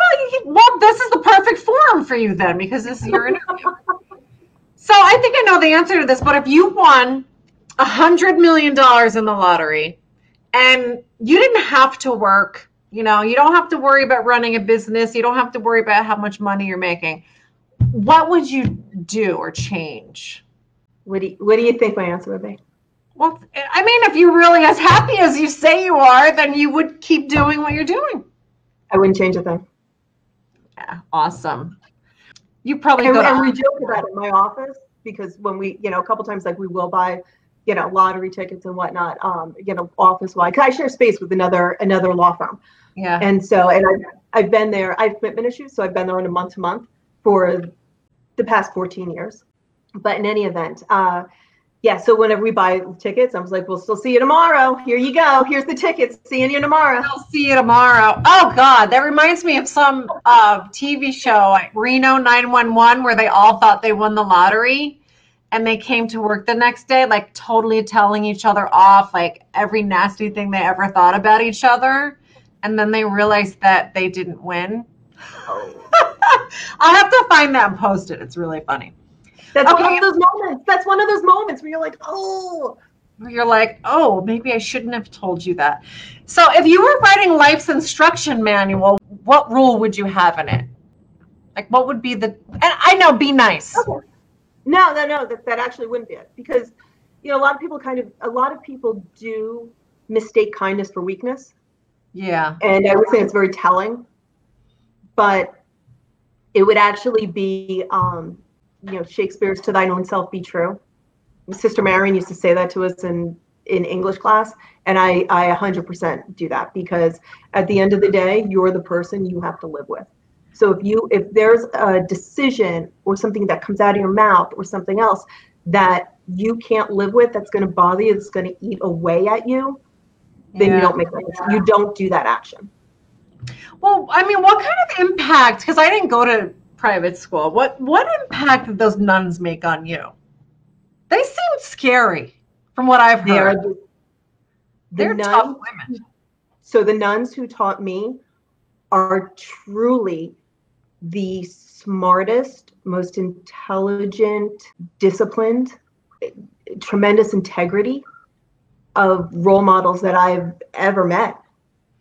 Well, you, well, this is the perfect forum for you then, because this is your interview. so I think I know the answer to this, but if you won a hundred million dollars in the lottery, and you didn't have to work, you know, you don't have to worry about running a business, you don't have to worry about how much money you're making. What would you do or change? what do you, what do you think my answer would be? Well, I mean, if you're really as happy as you say you are, then you would keep doing what you're doing. I wouldn't change a thing. Yeah, awesome. You probably And, go and we joke about it in my office because when we, you know, a couple times like we will buy, you know, lottery tickets and whatnot, um, you know, office wide. I share space with another another law firm, yeah. and so and I've I've been there. I have commitment issues, so I've been there on a month to month for the past 14 years. But in any event, uh, yeah. So whenever we buy tickets, I was like, "We'll still see you tomorrow. Here you go. Here's the tickets. Seeing you tomorrow." I'll see you tomorrow. Oh God, that reminds me of some uh, TV show, like Reno 911, where they all thought they won the lottery, and they came to work the next day, like totally telling each other off, like every nasty thing they ever thought about each other, and then they realized that they didn't win. *laughs* I'll have to find that and post it. It's really funny. That's one of those moments. That's one of those moments where you're like, "Oh." Where you're like, oh, maybe I shouldn't have told you that. So, if you were writing life's instruction manual, what rule would you have in it? Like, what would be the? And I know, be nice. Okay. No, no, no. That that actually wouldn't be it because, you know, a lot of people kind of a lot of people do mistake kindness for weakness, Yeah. and I would say it's very telling. But it would actually be, um, you know, Shakespeare's "To thine own self be true." Sister Marion used to say that to us in in English class. And I, I 100% do that because at the end of the day, you're the person you have to live with. So if you if there's a decision or something that comes out of your mouth or something else that you can't live with, that's going to bother you, that's going to eat away at you, then yeah. you don't make that. You don't do that action. Well, I mean, what kind of impact? Because I didn't go to private school. What what impact did those nuns make on you? They seem scary, from what I've heard. They're, the, the They're nuns, tough women. So the nuns who taught me are truly the smartest, most intelligent, disciplined, tremendous integrity of role models that I've ever met.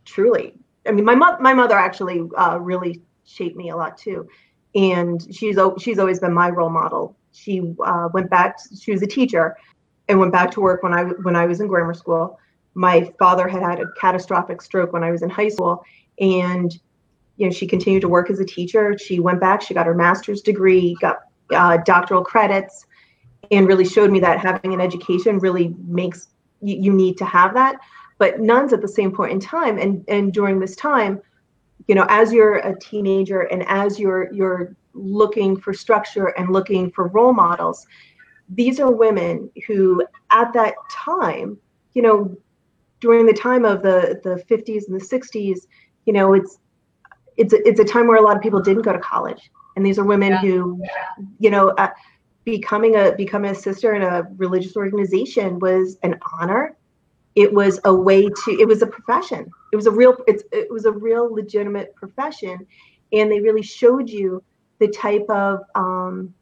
Truly, I mean, my mo- my mother actually uh, really shaped me a lot too, and she's she's always been my role model. She uh, went back. She was a teacher, and went back to work when I when I was in grammar school. My father had had a catastrophic stroke when I was in high school, and you know she continued to work as a teacher. She went back. She got her master's degree, got uh, doctoral credits, and really showed me that having an education really makes you, you need to have that but nuns at the same point in time and and during this time you know as you're a teenager and as you're you're looking for structure and looking for role models these are women who at that time you know during the time of the the 50s and the 60s you know it's it's a, it's a time where a lot of people didn't go to college. And these are women yeah. who you know uh, becoming a becoming a sister in a religious organization was an honor it was a way to it was a profession. It was a real it's it was a real legitimate profession. And they really showed you the type of um,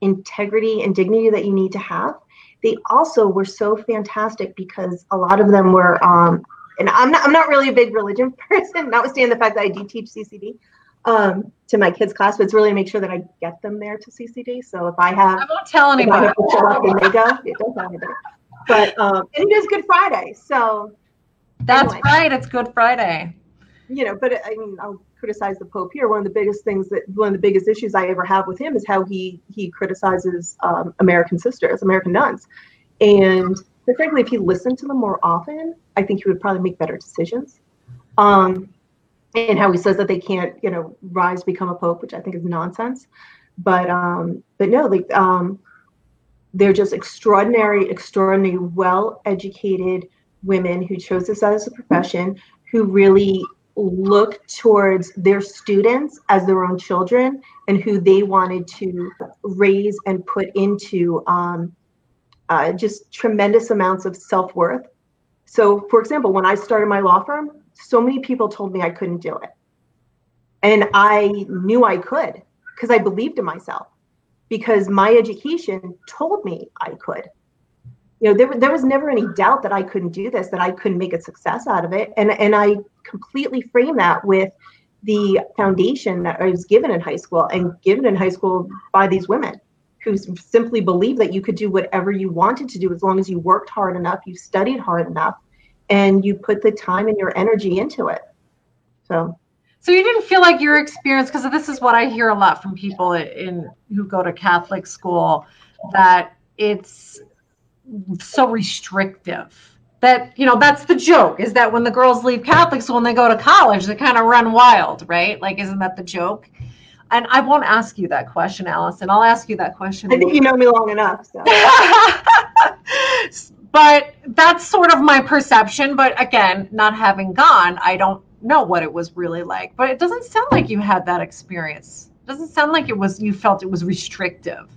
integrity and dignity that you need to have. They also were so fantastic because a lot of them were um, and I'm not, I'm not really a big religion *laughs* person notwithstanding the fact that i do teach ccd um, to my kids class but it's really to make sure that i get them there to ccd so if i have i won't tell anybody. I they go, it anybody but um, and it is Good Friday, so that's anyway. right. It's Good Friday. You know, but I mean, I'll criticize the Pope here. One of the biggest things that one of the biggest issues I ever have with him is how he he criticizes um, American sisters, American nuns, and but frankly, if he listened to them more often, I think he would probably make better decisions. Um, and how he says that they can't, you know, rise become a pope, which I think is nonsense. But um, but no, like um, they're just extraordinary, extraordinary, well educated women who chose this as a profession, who really look towards their students as their own children and who they wanted to raise and put into um, uh, just tremendous amounts of self worth. So, for example, when I started my law firm, so many people told me I couldn't do it. And I knew I could because I believed in myself because my education told me I could. You know, there, there was never any doubt that I couldn't do this, that I couldn't make a success out of it. And, and I completely frame that with the foundation that I was given in high school and given in high school by these women who simply believe that you could do whatever you wanted to do as long as you worked hard enough, you studied hard enough, and you put the time and your energy into it. So so you didn't feel like your experience, because this is what I hear a lot from people in who go to Catholic school, that it's so restrictive. That you know, that's the joke is that when the girls leave Catholic school and they go to college, they kind of run wild, right? Like, isn't that the joke? And I won't ask you that question, Allison. I'll ask you that question. I think you know me long enough. So. *laughs* but that's sort of my perception. But again, not having gone, I don't know what it was really like. But it doesn't sound like you had that experience. It doesn't sound like it was you felt it was restrictive.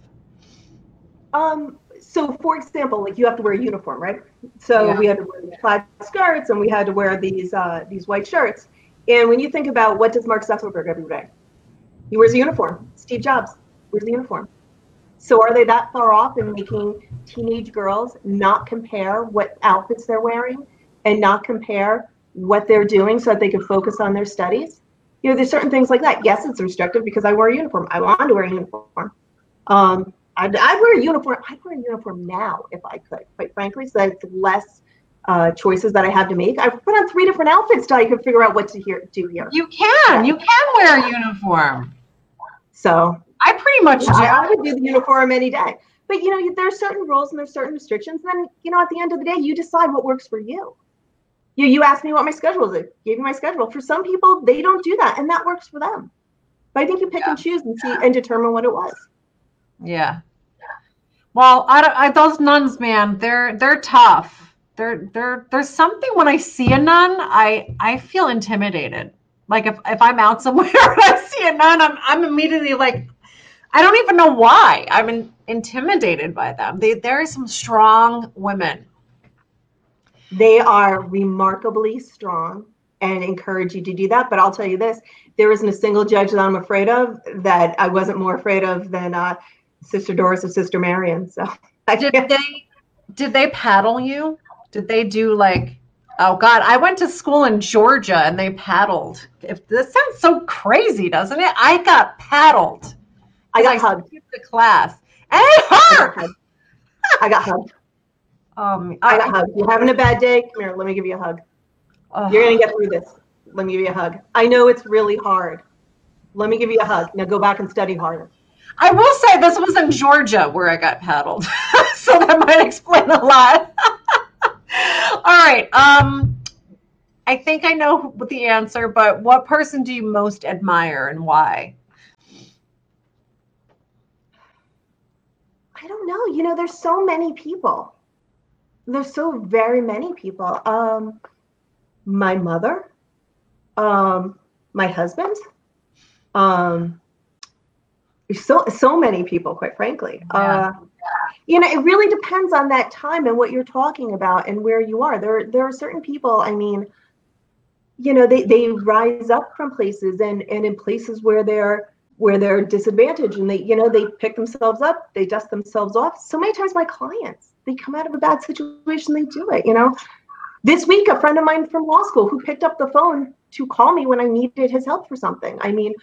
Um so for example, like you have to wear a uniform, right? So yeah. we had to wear plaid skirts and we had to wear these uh, these white shirts. And when you think about what does Mark Zuckerberg every day? He wears a uniform. Steve Jobs wears a uniform. So are they that far off in making teenage girls not compare what outfits they're wearing and not compare what they're doing so that they can focus on their studies. You know, there's certain things like that. Yes, it's restrictive because I wear a uniform. I want to wear a uniform. Um, I'd, I'd, wear a uniform. I'd wear a uniform now if I could, quite frankly, so that it's less uh, choices that I have to make. I put on three different outfits till I can figure out what to hear, do here. You can. You can wear a uniform. So I pretty much I, I would do the uniform any day. but you know, there's certain rules and there's certain restrictions. And then, you know, at the end of the day, you decide what works for you. You you asked me what my schedule is. I gave you my schedule. For some people, they don't do that, and that works for them. But I think you pick yeah. and choose and see and determine what it was. Yeah. Well, I, I those nuns, man, they're they're tough. They're they're there's something when I see a nun, I I feel intimidated. Like if, if I'm out *laughs* somewhere and I see a nun, I'm I'm immediately like, I don't even know why. I'm in, intimidated by them. They, there are some strong women. They are remarkably strong and encourage you to do that. But I'll tell you this: there isn't a single judge that I'm afraid of that I wasn't more afraid of than uh, Sister Doris or Sister Marion. So *laughs* I did they did they paddle you? Did they do like oh god, I went to school in Georgia and they paddled. If this sounds so crazy, doesn't it? I got paddled. I got I hugged. The class. And it hurt. I got hugged. Um, I, got. You're having a bad day? Come here. Let me give you a hug. Uh, You're gonna get through this. Let me give you a hug. I know it's really hard. Let me give you a hug. Now go back and study harder. I will say this was in Georgia where I got paddled, *laughs* so that might explain a lot. *laughs* All right. Um, I think I know the answer, but what person do you most admire and why? I don't know. You know, there's so many people. There's so very many people. Um, my mother, um, my husband, um, so so many people, quite frankly. Yeah. Uh, you know, it really depends on that time and what you're talking about and where you are. There, there are certain people. I mean, you know, they they rise up from places and and in places where they're where they're disadvantaged and they you know they pick themselves up they dust themselves off so many times my clients they come out of a bad situation they do it you know this week a friend of mine from law school who picked up the phone to call me when i needed his help for something i mean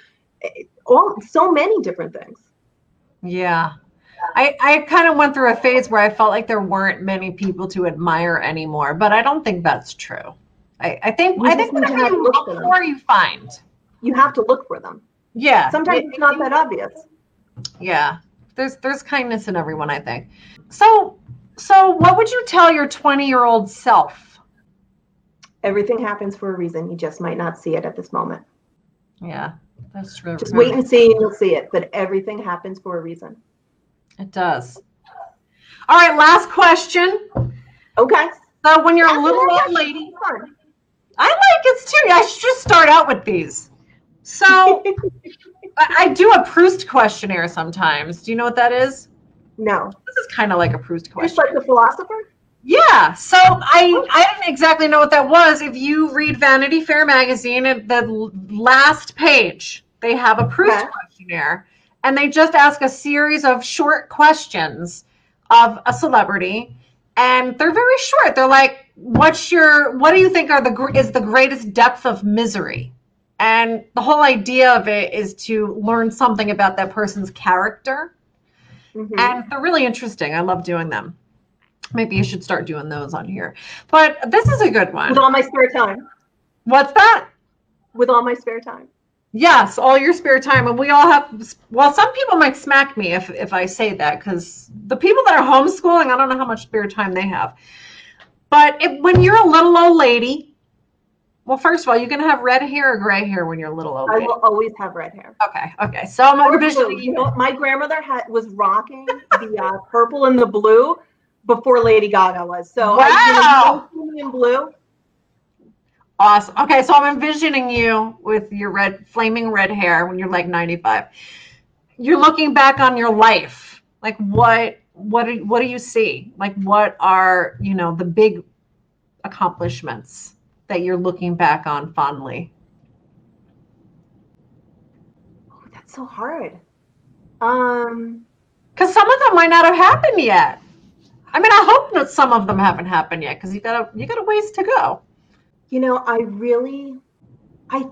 eh, all so many different things yeah I, I kind of went through a phase where I felt like there weren't many people to admire anymore, but I don't think that's true. I, I think you I think whatever you look for, for you find. You have to look for them. Yeah. Sometimes it's not that obvious. Yeah. There's there's kindness in everyone, I think. So so what would you tell your 20-year-old self? Everything happens for a reason. You just might not see it at this moment. Yeah. That's true. Just wait and see and you'll see it. But everything happens for a reason. It does. All right, last question. Okay. So when you're That's a little old lady, I like it too. I should just start out with these. So *laughs* I do a Proust questionnaire sometimes. Do you know what that is? No. This is kind of like a Proust question. Just like the philosopher? Yeah. So I I didn't exactly know what that was. If you read Vanity Fair magazine, at the last page, they have a Proust okay. questionnaire, and they just ask a series of short questions of a celebrity, and they're very short. They're like, "What's your? What do you think are the is the greatest depth of misery?" And the whole idea of it is to learn something about that person's character. Mm-hmm. And they're really interesting. I love doing them. Maybe you should start doing those on here. But this is a good one. With all my spare time. What's that? With all my spare time. Yes, all your spare time. And we all have, well, some people might smack me if, if I say that because the people that are homeschooling, I don't know how much spare time they have. But if, when you're a little old lady well, first of all, you're going to have red hair or gray hair when you're a little older. I will always have red hair. Okay, okay. So I'm envisioning you. Know, my grandmother had was rocking the uh, purple and the blue before Lady Gaga was. So wow. I in blue. Awesome. Okay, so I'm envisioning you with your red, flaming red hair when you're like 95. You're looking back on your life. Like what? What do, what do you see? Like what are you know the big accomplishments? That you're looking back on fondly? Oh, that's so hard. Um, because some of them might not have happened yet. I mean, I hope that some of them haven't happened yet because you got a you got a ways to go. You know, I really, I,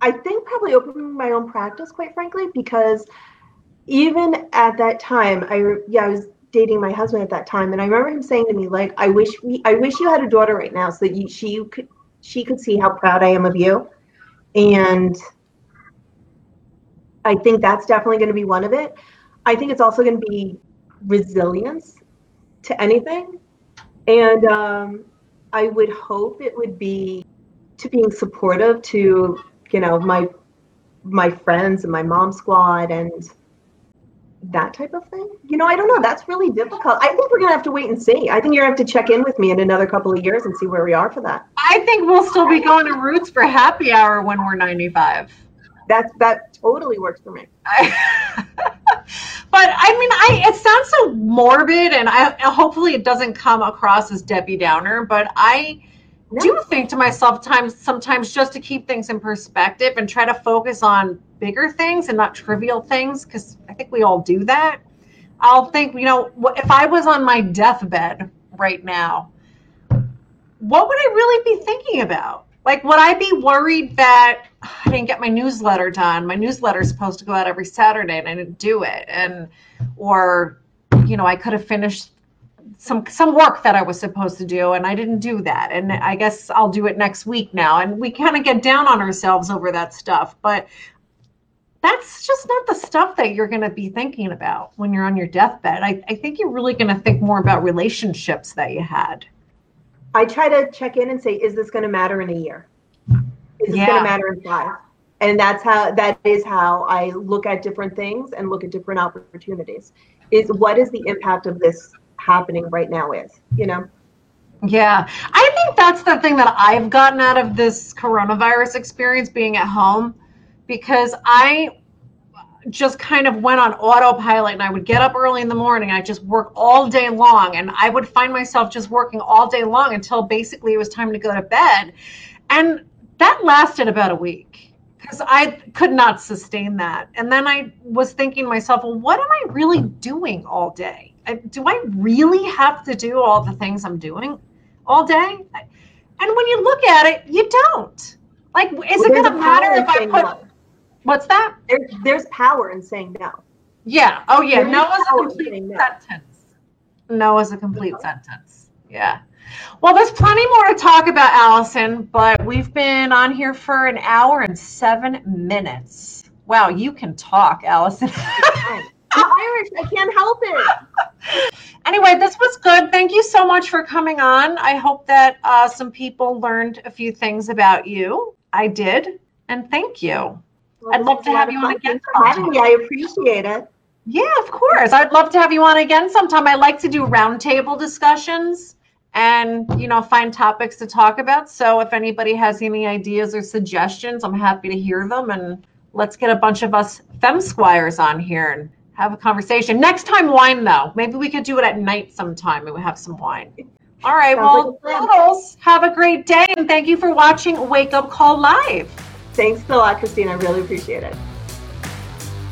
I think probably opening my own practice, quite frankly, because even at that time, I yeah, I was dating my husband at that time, and I remember him saying to me, like, "I wish we, I wish you had a daughter right now, so that you, she could, she could see how proud I am of you," and I think that's definitely going to be one of it. I think it's also going to be resilience to anything. And um, I would hope it would be to being supportive to, you know, my my friends and my mom squad and that type of thing. You know, I don't know. That's really difficult. I think we're gonna have to wait and see. I think you're gonna have to check in with me in another couple of years and see where we are for that. I think we'll still be going to Roots for happy hour when we're 95. That's that totally works for me. *laughs* but I mean, I it sounds so morbid, and I hopefully it doesn't come across as Debbie Downer. But I no. do think to myself times sometimes just to keep things in perspective and try to focus on bigger things and not trivial things because I think we all do that. I'll think, you know, if I was on my deathbed right now, what would I really be thinking about? Like, would I be worried that I didn't get my newsletter done? My newsletter is supposed to go out every Saturday and I didn't do it. And, or, you know, I could have finished some some work that I was supposed to do and I didn't do that. And I guess I'll do it next week now. And we kind of get down on ourselves over that stuff. But that's just not the stuff that you're going to be thinking about when you're on your deathbed. I, I think you're really going to think more about relationships that you had. I try to check in and say, is this going to matter in a year? Is this yeah. going to matter in five? And that's how that is how I look at different things and look at different opportunities. Is what is the impact of this happening right now is, you know? Yeah. I think that's the thing that I've gotten out of this coronavirus experience being at home because I just kind of went on autopilot and I would get up early in the morning. I just work all day long and I would find myself just working all day long until basically it was time to go to bed. And that lasted about a week because I could not sustain that. And then I was thinking to myself, well, what am I really doing all day? Do I really have to do all the things I'm doing all day? And when you look at it, you don't. Like, is well, it going to matter if I put What's that? There's, there's power in saying no. Yeah. Oh, yeah. no is a complete no. sentence. No is a complete sentence. Yeah. Well, there's plenty more to talk about, Allison, but we've been on here for an hour and seven minutes. Wow, you can talk, Allison. *laughs* I'm Irish. I can't help it. Anyway, this was good. Thank you so much for coming on. I hope that uh, some people learned a few things about you. I did, and thank you. Well, I'd love to have you on again. Having me. I appreciate it. Yeah, of course. I'd love to have you on again sometime. I like to do roundtable discussions and you know find topics to talk about. So if anybody has any ideas or suggestions, I'm happy to hear them. And let's get a bunch of us fem squires on here and have a conversation. Next time, wine though. Maybe we could do it at night sometime and we have some wine. All right. Sounds well, like have a great day and thank you for watching Wake Up Call Live. Thanks a lot, Christine. I really appreciate it.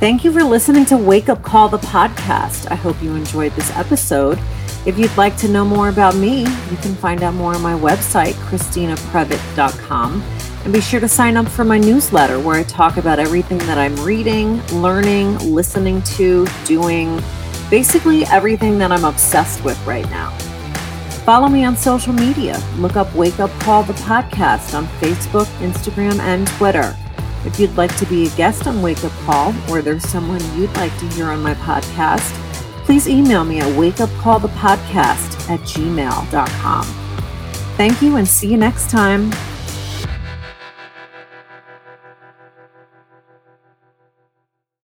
Thank you for listening to Wake Up Call, the podcast. I hope you enjoyed this episode. If you'd like to know more about me, you can find out more on my website, ChristinePrevite.com. And be sure to sign up for my newsletter where I talk about everything that I'm reading, learning, listening to, doing, basically everything that I'm obsessed with right now. Follow me on social media. Look up Wake Up Call the podcast on Facebook, Instagram, and Twitter. If you'd like to be a guest on Wake Up Call or there's someone you'd like to hear on my podcast, please email me at wakeupcallthepodcast at gmail.com. Thank you and see you next time.